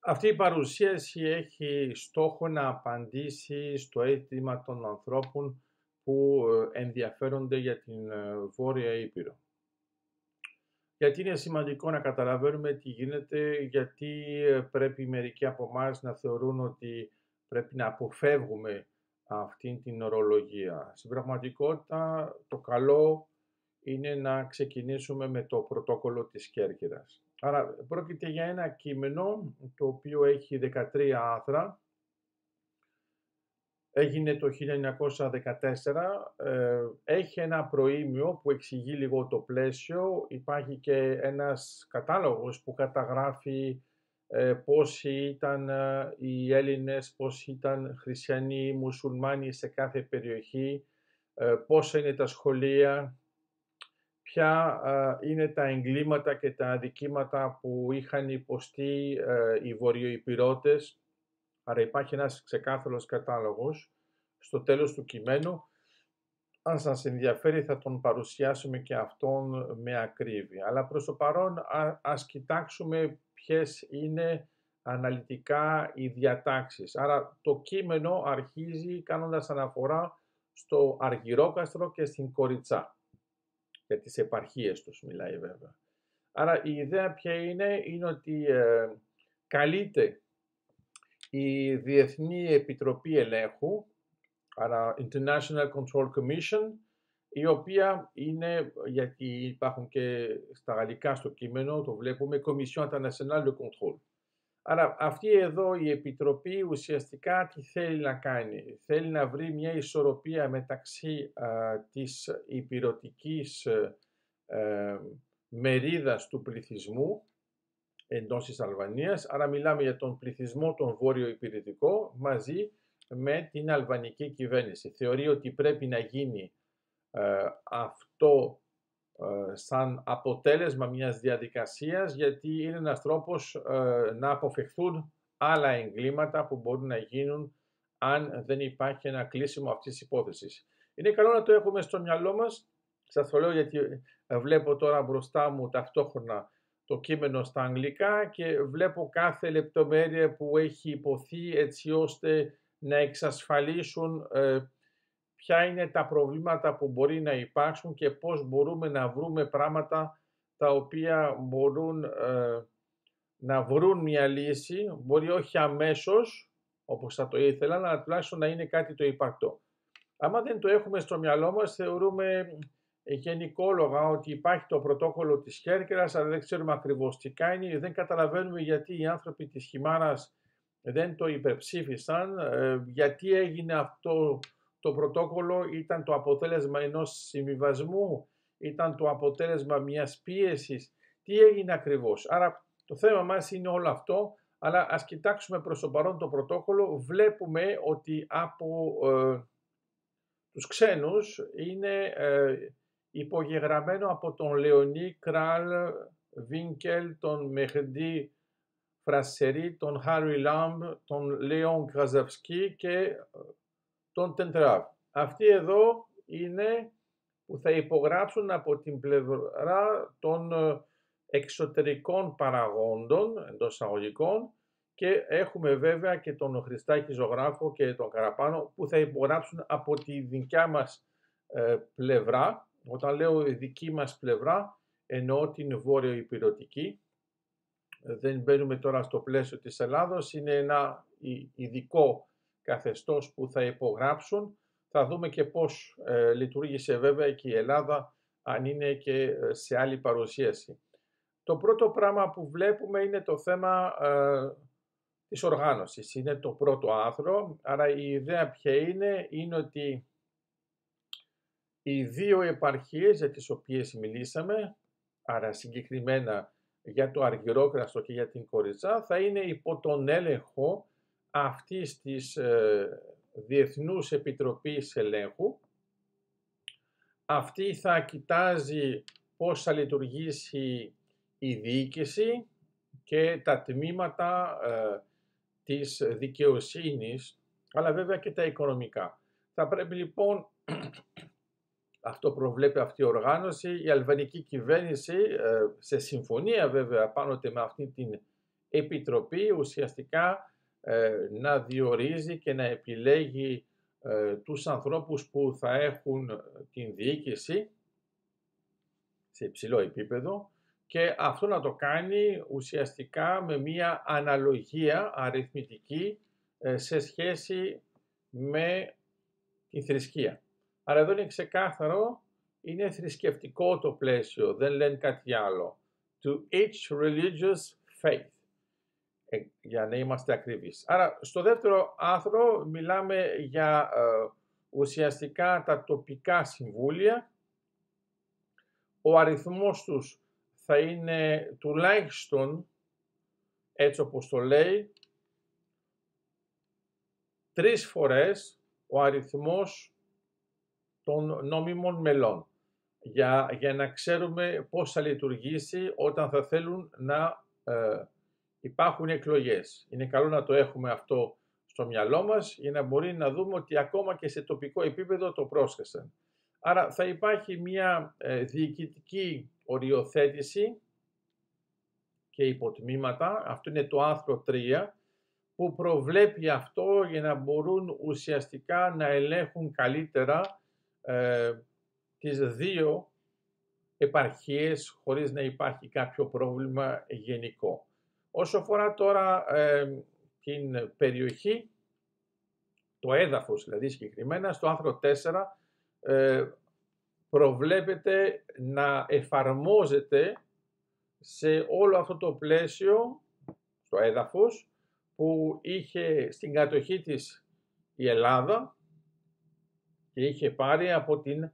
Αυτή η παρουσίαση έχει στόχο να απαντήσει στο αίτημα των ανθρώπων που ε, ενδιαφέρονται για την ε, Βόρεια Ήπειρο. Γιατί είναι σημαντικό να καταλαβαίνουμε τι γίνεται, γιατί ε, πρέπει μερικοί από εμάς να θεωρούν ότι πρέπει να αποφεύγουμε αυτήν την ορολογία. Στην πραγματικότητα το καλό είναι να ξεκινήσουμε με το πρωτόκολλο της Κέρκυρας. Άρα πρόκειται για ένα κείμενο το οποίο έχει 13 άθρα. Έγινε το 1914. Ε, έχει ένα προήμιο που εξηγεί λίγο το πλαίσιο. Υπάρχει και ένας κατάλογος που καταγράφει ε, πόσοι ήταν ε, οι Έλληνες, πόσοι ήταν χριστιανοί, μουσουλμάνοι σε κάθε περιοχή, ε, πόσα είναι τα σχολεία, ποια είναι τα εγκλήματα και τα αδικήματα που είχαν υποστεί οι βορειοϊπηρώτες. Άρα υπάρχει ένας ξεκάθαρος κατάλογος στο τέλος του κειμένου. Αν σας ενδιαφέρει θα τον παρουσιάσουμε και αυτόν με ακρίβεια. Αλλά προς το παρόν ας κοιτάξουμε ποιες είναι αναλυτικά οι διατάξεις. Άρα το κείμενο αρχίζει κάνοντας αναφορά στο Αργυρόκαστρο και στην Κοριτσά. Για τις επαρχίες τους μιλάει βέβαια. Άρα η ιδέα ποια είναι, είναι ότι ε, καλείται η Διεθνή Επιτροπή Ελέγχου, άρα International Control Commission, η οποία είναι, γιατί υπάρχουν και στα γαλλικά στο κείμενο, το βλέπουμε, Commission Internationale de Contrôle. Άρα αυτή εδώ η Επιτροπή ουσιαστικά τι θέλει να κάνει; Θέλει να βρει μια ισορροπία μεταξύ α, της υπηρετικής ε, μερίδας του πληθυσμού εντός της Αλβανίας. Άρα μιλάμε για τον πληθυσμό τον βόρειο υπηρετικό μαζί με την αλβανική κυβέρνηση. Θεωρεί ότι πρέπει να γίνει ε, αυτό ε, σαν αποτέλεσμα μιας διαδικασίας γιατί είναι ένας τρόπος ε, να αποφευχθούν άλλα εγκλήματα που μπορούν να γίνουν αν δεν υπάρχει ένα κλείσιμο αυτής της υπόθεσης. Είναι καλό να το έχουμε στο μυαλό μας. Σας το λέω γιατί βλέπω τώρα μπροστά μου ταυτόχρονα το κείμενο στα αγγλικά και βλέπω κάθε λεπτομέρεια που έχει υποθεί έτσι ώστε να εξασφαλίσουν ποια είναι τα προβλήματα που μπορεί να υπάρξουν και πώς μπορούμε να βρούμε πράγματα τα οποία μπορούν ε, να βρουν μια λύση, μπορεί όχι αμέσως, όπως θα το ήθελα, αλλά τουλάχιστον να είναι κάτι το υπαρκτό. Άμα δεν το έχουμε στο μυαλό μας, θεωρούμε γενικόλογα ότι υπάρχει το πρωτόκολλο της Χέρκερας, αλλά δεν ξέρουμε ακριβώς τι κάνει, δεν καταλαβαίνουμε γιατί οι άνθρωποι της Χιμάρας δεν το υπερψήφισαν, ε, γιατί έγινε αυτό το πρωτόκολλο ήταν το αποτέλεσμα ενός συμβιβασμού, ήταν το αποτέλεσμα μιας πίεσης. Τι έγινε ακριβώς; Άρα το θέμα μας είναι όλο αυτό, αλλά ας κοιτάξουμε προς το παρόν το πρωτόκολλο. Βλέπουμε ότι από ε, τους ξένους είναι ε, υπογεγραμμένο από τον Λεωνί Κράλ Βίνκελ, τον Μεχντή Φρασερή, τον Χάρι Λάμπ, τον Λέον Κραζαυσκή και τον Τεντράβ. Αυτοί εδώ είναι που θα υπογράψουν από την πλευρά των ε, εξωτερικών παραγόντων εντός αγωγικών και έχουμε βέβαια και τον Χριστάκη Ζωγράφο και τον Καραπάνο που θα υπογράψουν από τη δικιά μας ε, πλευρά. Όταν λέω δική μας πλευρά εννοώ την βόρειο υπηρετική. Δεν μπαίνουμε τώρα στο πλαίσιο της Ελλάδος, είναι ένα ειδικό καθεστώς που θα υπογράψουν. Θα δούμε και πώς ε, λειτουργήσε βέβαια και η Ελλάδα αν είναι και ε, σε άλλη παρουσίαση. Το πρώτο πράγμα που βλέπουμε είναι το θέμα ε, της οργάνωσης. Είναι το πρώτο άθρο, άρα η ιδέα ποια είναι, είναι ότι οι δύο επαρχίες για τις οποίες μιλήσαμε, άρα συγκεκριμένα για το Αργυρόκραστο και για την Κοριτσά, θα είναι υπό τον έλεγχο αυτής της ε, Διεθνούς Επιτροπής Ελέγχου. Αυτή θα κοιτάζει πώς θα λειτουργήσει η διοίκηση και τα τμήματα ε, της δικαιοσύνης, αλλά βέβαια και τα οικονομικά. Θα πρέπει λοιπόν, αυτό προβλέπει αυτή η οργάνωση, η αλβανική κυβέρνηση, ε, σε συμφωνία βέβαια πάνω με αυτή την επιτροπή ουσιαστικά ε, να διορίζει και να επιλέγει ε, τους ανθρώπους που θα έχουν την διοίκηση σε υψηλό επίπεδο και αυτό να το κάνει ουσιαστικά με μία αναλογία αριθμητική ε, σε σχέση με τη θρησκεία. Άρα εδώ είναι ξεκάθαρο, είναι θρησκευτικό το πλαίσιο, δεν λένε κάτι άλλο. To each religious faith, ε, για να είμαστε ακριβείς. Άρα στο δεύτερο άθρο μιλάμε για ε, ουσιαστικά τα τοπικά συμβούλια. Ο αριθμός τους θα είναι τουλάχιστον, έτσι όπως το λέει, τρεις φορές ο αριθμός των νόμιμων μελών για, για να ξέρουμε πώς θα λειτουργήσει όταν θα θέλουν να ε, υπάρχουν εκλογές. Είναι καλό να το έχουμε αυτό στο μυαλό μας για να μπορεί να δούμε ότι ακόμα και σε τοπικό επίπεδο το πρόσχεσαν. Άρα θα υπάρχει μια ε, διοικητική οριοθέτηση και υποτμήματα, αυτό είναι το άρθρο 3, που προβλέπει αυτό για να μπορούν ουσιαστικά να ελέγχουν καλύτερα ε, τις δύο επαρχίες χωρίς να υπάρχει κάποιο πρόβλημα γενικό. Όσο αφορά τώρα ε, την περιοχή, το έδαφος δηλαδή συγκεκριμένα, στο άρθρο 4 ε, προβλέπεται να εφαρμόζεται σε όλο αυτό το πλαίσιο, στο έδαφος, που είχε στην κατοχή της η Ελλάδα και είχε πάρει από την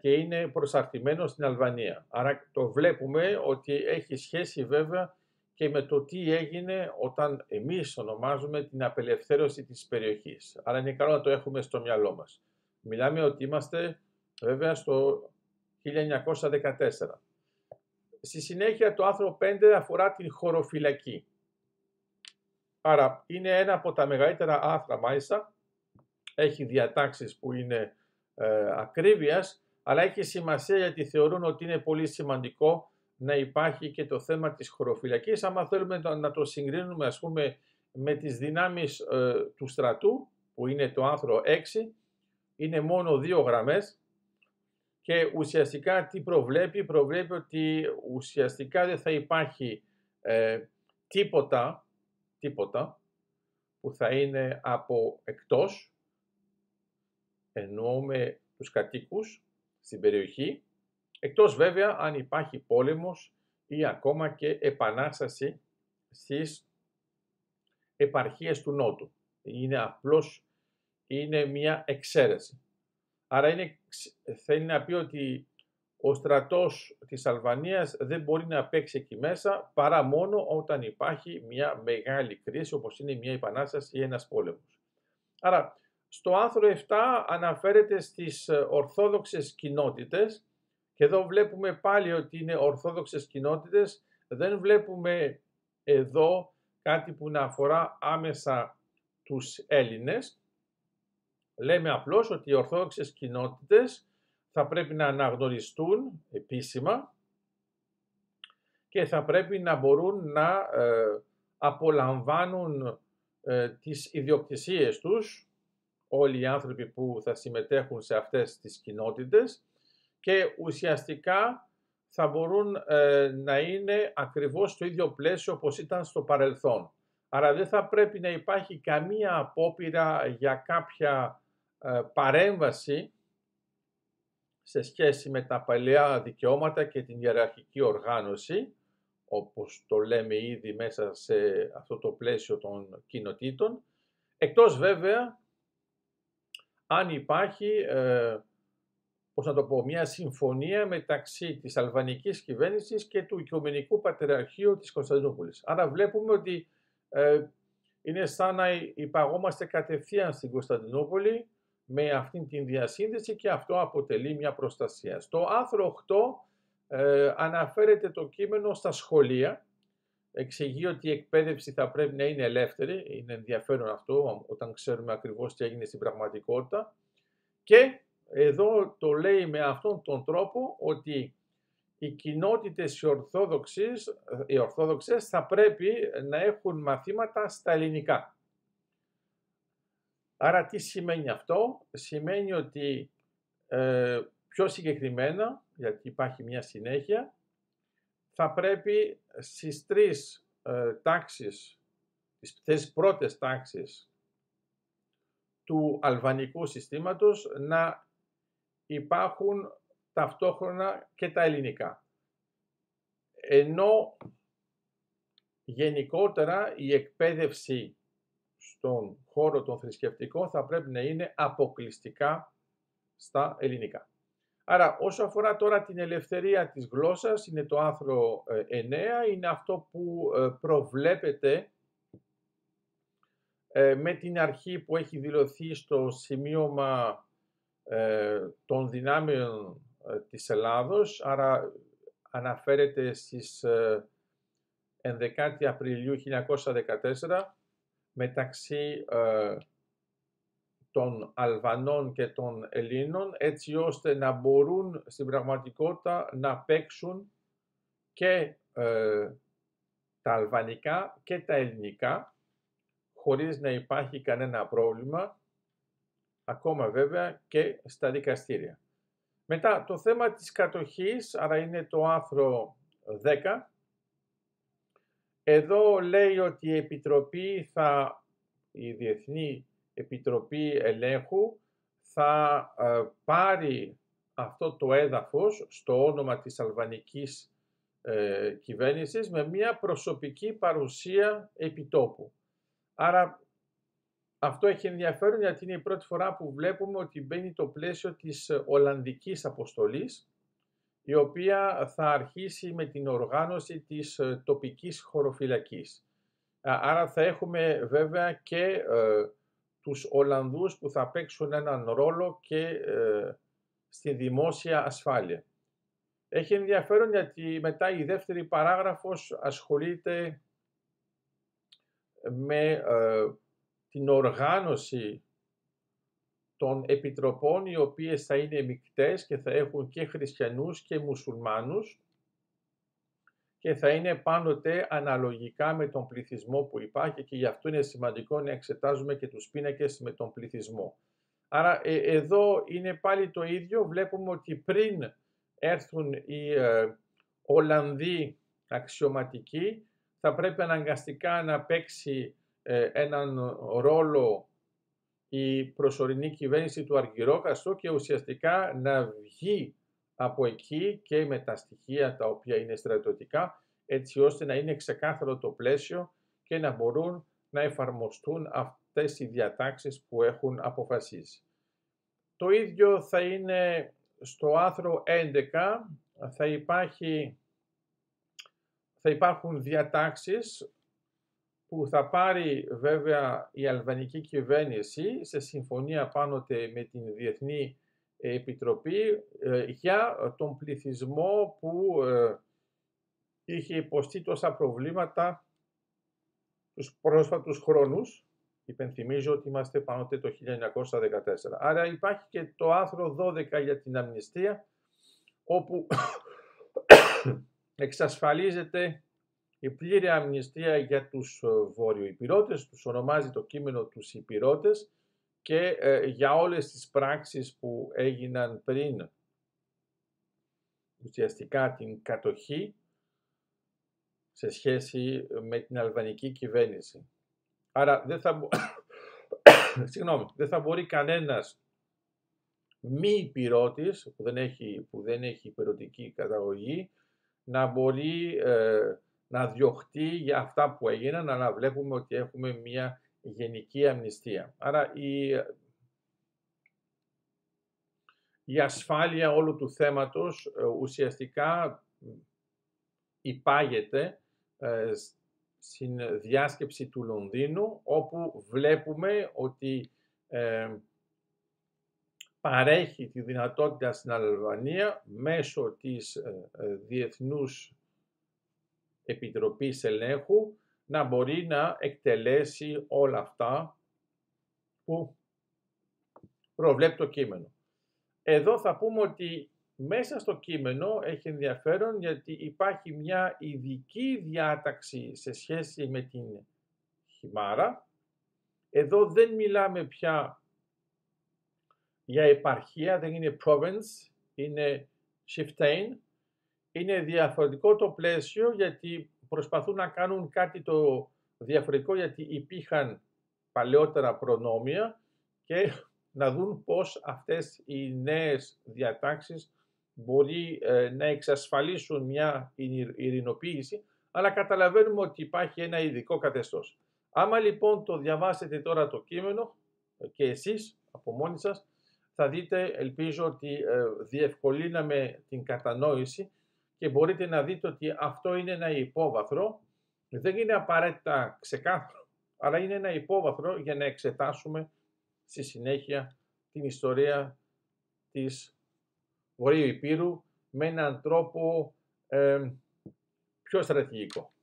και είναι προσαρτημένο στην Αλβανία. Άρα το βλέπουμε ότι έχει σχέση βέβαια και με το τι έγινε όταν εμείς ονομάζουμε την απελευθέρωση της περιοχής. Άρα είναι καλό να το έχουμε στο μυαλό μας. Μιλάμε ότι είμαστε βέβαια στο 1914. Στη συνέχεια το άρθρο 5 αφορά την χωροφυλακή. Άρα είναι ένα από τα μεγαλύτερα άρθρα μάλιστα. Έχει διατάξεις που είναι ε, ακρίβειας, αλλά έχει σημασία γιατί θεωρούν ότι είναι πολύ σημαντικό να υπάρχει και το θέμα της χωροφυλακής. Άμα θέλουμε να το συγκρίνουμε ας πούμε με τις δυνάμεις ε, του στρατού, που είναι το άρθρο 6, είναι μόνο δύο γραμμές και ουσιαστικά τι προβλέπει, προβλέπει ότι ουσιαστικά δεν θα υπάρχει ε, τίποτα, τίποτα που θα είναι από εκτός, εννοούμε τους κατοίκους στην περιοχή, εκτός βέβαια αν υπάρχει πόλεμος ή ακόμα και επανάσταση στις επαρχίες του Νότου. Είναι απλώς είναι μια εξαίρεση. Άρα είναι, θέλει να πει ότι ο στρατός της Αλβανίας δεν μπορεί να παίξει εκεί μέσα παρά μόνο όταν υπάρχει μια μεγάλη κρίση όπως είναι μια επανάσταση ή ένας πόλεμος. Άρα στο άρθρο 7 αναφέρεται στις ε, ορθόδοξες κοινότητες και εδώ βλέπουμε πάλι ότι είναι ορθόδοξες κοινότητες. Δεν βλέπουμε εδώ κάτι που να αφορά άμεσα τους Έλληνες. Λέμε απλώς ότι οι ορθόδοξες κοινότητες θα πρέπει να αναγνωριστούν επίσημα και θα πρέπει να μπορούν να ε, απολαμβάνουν ε, τις ιδιοκτησίες τους όλοι οι άνθρωποι που θα συμμετέχουν σε αυτές τις κοινότητες και ουσιαστικά θα μπορούν ε, να είναι ακριβώς στο ίδιο πλαίσιο όπως ήταν στο παρελθόν. Άρα δεν θα πρέπει να υπάρχει καμία απόπειρα για κάποια ε, παρέμβαση σε σχέση με τα παλαιά δικαιώματα και την ιεραρχική οργάνωση, όπως το λέμε ήδη μέσα σε αυτό το πλαίσιο των κοινοτήτων, εκτός βέβαια αν υπάρχει, ε, πώς να το πω, μια συμφωνία μεταξύ της αλβανικής κυβέρνησης και του Οικουμενικού Πατριαρχείου της Κωνσταντινούπολης. Άρα βλέπουμε ότι ε, είναι σαν να υπαγόμαστε κατευθείαν στην Κωνσταντινούπολη με αυτήν την διασύνδεση και αυτό αποτελεί μια προστασία. Στο άρθρο 8 ε, αναφέρεται το κείμενο στα σχολεία. Εξηγεί ότι η εκπαίδευση θα πρέπει να είναι ελεύθερη. Είναι ενδιαφέρον αυτό όταν ξέρουμε ακριβώς τι έγινε στην πραγματικότητα. Και εδώ το λέει με αυτόν τον τρόπο ότι οι κοινότητες οι, ορθόδοξες, οι ορθόδοξες θα πρέπει να έχουν μαθήματα στα ελληνικά. Άρα τι σημαίνει αυτό; Σημαίνει ότι ε, πιο συγκεκριμένα, γιατί υπάρχει μια συνέχεια, θα πρέπει στις τρεις ε, τάξεις, τις πρώτες τάξεις του αλβανικού συστήματος να υπάρχουν ταυτόχρονα και τα ελληνικά. Ενώ γενικότερα η εκπαίδευση στον χώρο των θρησκευτικών θα πρέπει να είναι αποκλειστικά στα ελληνικά. Άρα όσο αφορά τώρα την ελευθερία της γλώσσας, είναι το άθρο 9, ε, είναι αυτό που ε, προβλέπεται ε, με την αρχή που έχει δηλωθεί στο σημείωμα των δυνάμεων της Ελλάδος, άρα αναφέρεται στις 11 Απριλίου 1914 μεταξύ των Αλβανών και των Ελλήνων έτσι ώστε να μπορούν στην πραγματικότητα να παίξουν και ε, τα αλβανικά και τα ελληνικά χωρίς να υπάρχει κανένα πρόβλημα ακόμα βέβαια και στα δικαστήρια. Μετά το θέμα της κατοχής, άρα είναι το άθρο 10, εδώ λέει ότι η Επιτροπή θα, η Διεθνή Επιτροπή Ελέγχου θα ε, πάρει αυτό το έδαφος στο όνομα της αλβανικής ε, κυβέρνησης με μια προσωπική παρουσία επιτόπου. Άρα αυτό έχει ενδιαφέρον γιατί είναι η πρώτη φορά που βλέπουμε ότι μπαίνει το πλαίσιο της Ολλανδικής αποστολής η οποία θα αρχίσει με την οργάνωση της ε, τοπικής χωροφυλακής. Άρα θα έχουμε βέβαια και ε, τους Ολλανδούς που θα παίξουν έναν ρόλο και ε, στη δημόσια ασφάλεια. Έχει ενδιαφέρον γιατί μετά η δεύτερη παράγραφος ασχολείται με ε, την οργάνωση των επιτροπών οι οποίες θα είναι μικτές και θα έχουν και χριστιανούς και μουσουλμάνους και θα είναι πάντοτε αναλογικά με τον πληθυσμό που υπάρχει και γι' αυτό είναι σημαντικό να εξετάζουμε και τους πίνακες με τον πληθυσμό. Άρα ε, εδώ είναι πάλι το ίδιο, βλέπουμε ότι πριν έρθουν οι ε, Ολλανδοί αξιωματικοί θα πρέπει αναγκαστικά να παίξει ε, έναν ρόλο η προσωρινή κυβέρνηση του Αργυρόκαστο και ουσιαστικά να βγει από εκεί και με τα στοιχεία τα οποία είναι στρατιωτικά, έτσι ώστε να είναι ξεκάθαρο το πλαίσιο και να μπορούν να εφαρμοστούν αυτές οι διατάξεις που έχουν αποφασίσει. Το ίδιο θα είναι στο άθρο 11, θα, υπάρχει, θα υπάρχουν διατάξεις που θα πάρει βέβαια η αλβανική κυβέρνηση σε συμφωνία πάνω με την Διεθνή Επιτροπή ε, για τον πληθυσμό που ε, είχε υποστεί τόσα προβλήματα τους πρόσφατους χρόνους. Υπενθυμίζω ότι είμαστε πάνω το 1914. Άρα υπάρχει και το άρθρο 12 για την αμνηστία, όπου εξασφαλίζεται η πλήρη αμνηστία για τους Βόρειο-Υπηρώτες, τους ονομάζει το κείμενο τους Υπηρώτες, και ε, για όλες τις πράξεις που έγιναν πριν ουσιαστικά την κατοχή σε σχέση με την αλβανική κυβέρνηση. Άρα δεν θα, Συγγνώμη, δεν θα μπορεί κανένας μη υπηρώτης που δεν έχει, που δεν έχει υπηρετική καταγωγή να μπορεί ε, να διωχτεί για αυτά που έγιναν, αλλά βλέπουμε ότι έχουμε μια γενική αμνηστία. Άρα η, η ασφάλεια όλου του θέματος ε, ουσιαστικά υπάγεται ε, στην διάσκεψη του Λονδίνου, όπου βλέπουμε ότι ε, παρέχει τη δυνατότητα στην Αλβανία μέσω της Διεθνούς Επιτροπής Ελέγχου να μπορεί να εκτελέσει όλα αυτά που προβλέπει το κείμενο. Εδώ θα πούμε ότι μέσα στο κείμενο έχει ενδιαφέρον γιατί υπάρχει μια ειδική διάταξη σε σχέση με την χιμάρα. Εδώ δεν μιλάμε πια για επαρχία, δεν είναι province, είναι shiftain. Είναι διαφορετικό το πλαίσιο γιατί προσπαθούν να κάνουν κάτι το διαφορετικό γιατί υπήρχαν παλαιότερα προνόμια και να δουν πώς αυτές οι νέες διατάξεις μπορεί ε, να εξασφαλίσουν μια ειρηνοποίηση, αλλά καταλαβαίνουμε ότι υπάρχει ένα ειδικό καθεστώς. Άμα λοιπόν το διαβάσετε τώρα το κείμενο ε, και εσείς από μόνοι σας, θα δείτε, ελπίζω ότι ε, διευκολύναμε την κατανόηση και μπορείτε να δείτε ότι αυτό είναι ένα υπόβαθρο, δεν είναι απαραίτητα ξεκάθαρο, αλλά είναι ένα υπόβαθρο για να εξετάσουμε στη συνέχεια την ιστορία της Βορείου Υπήρου με έναν τρόπο ε, πιο στρατηγικό.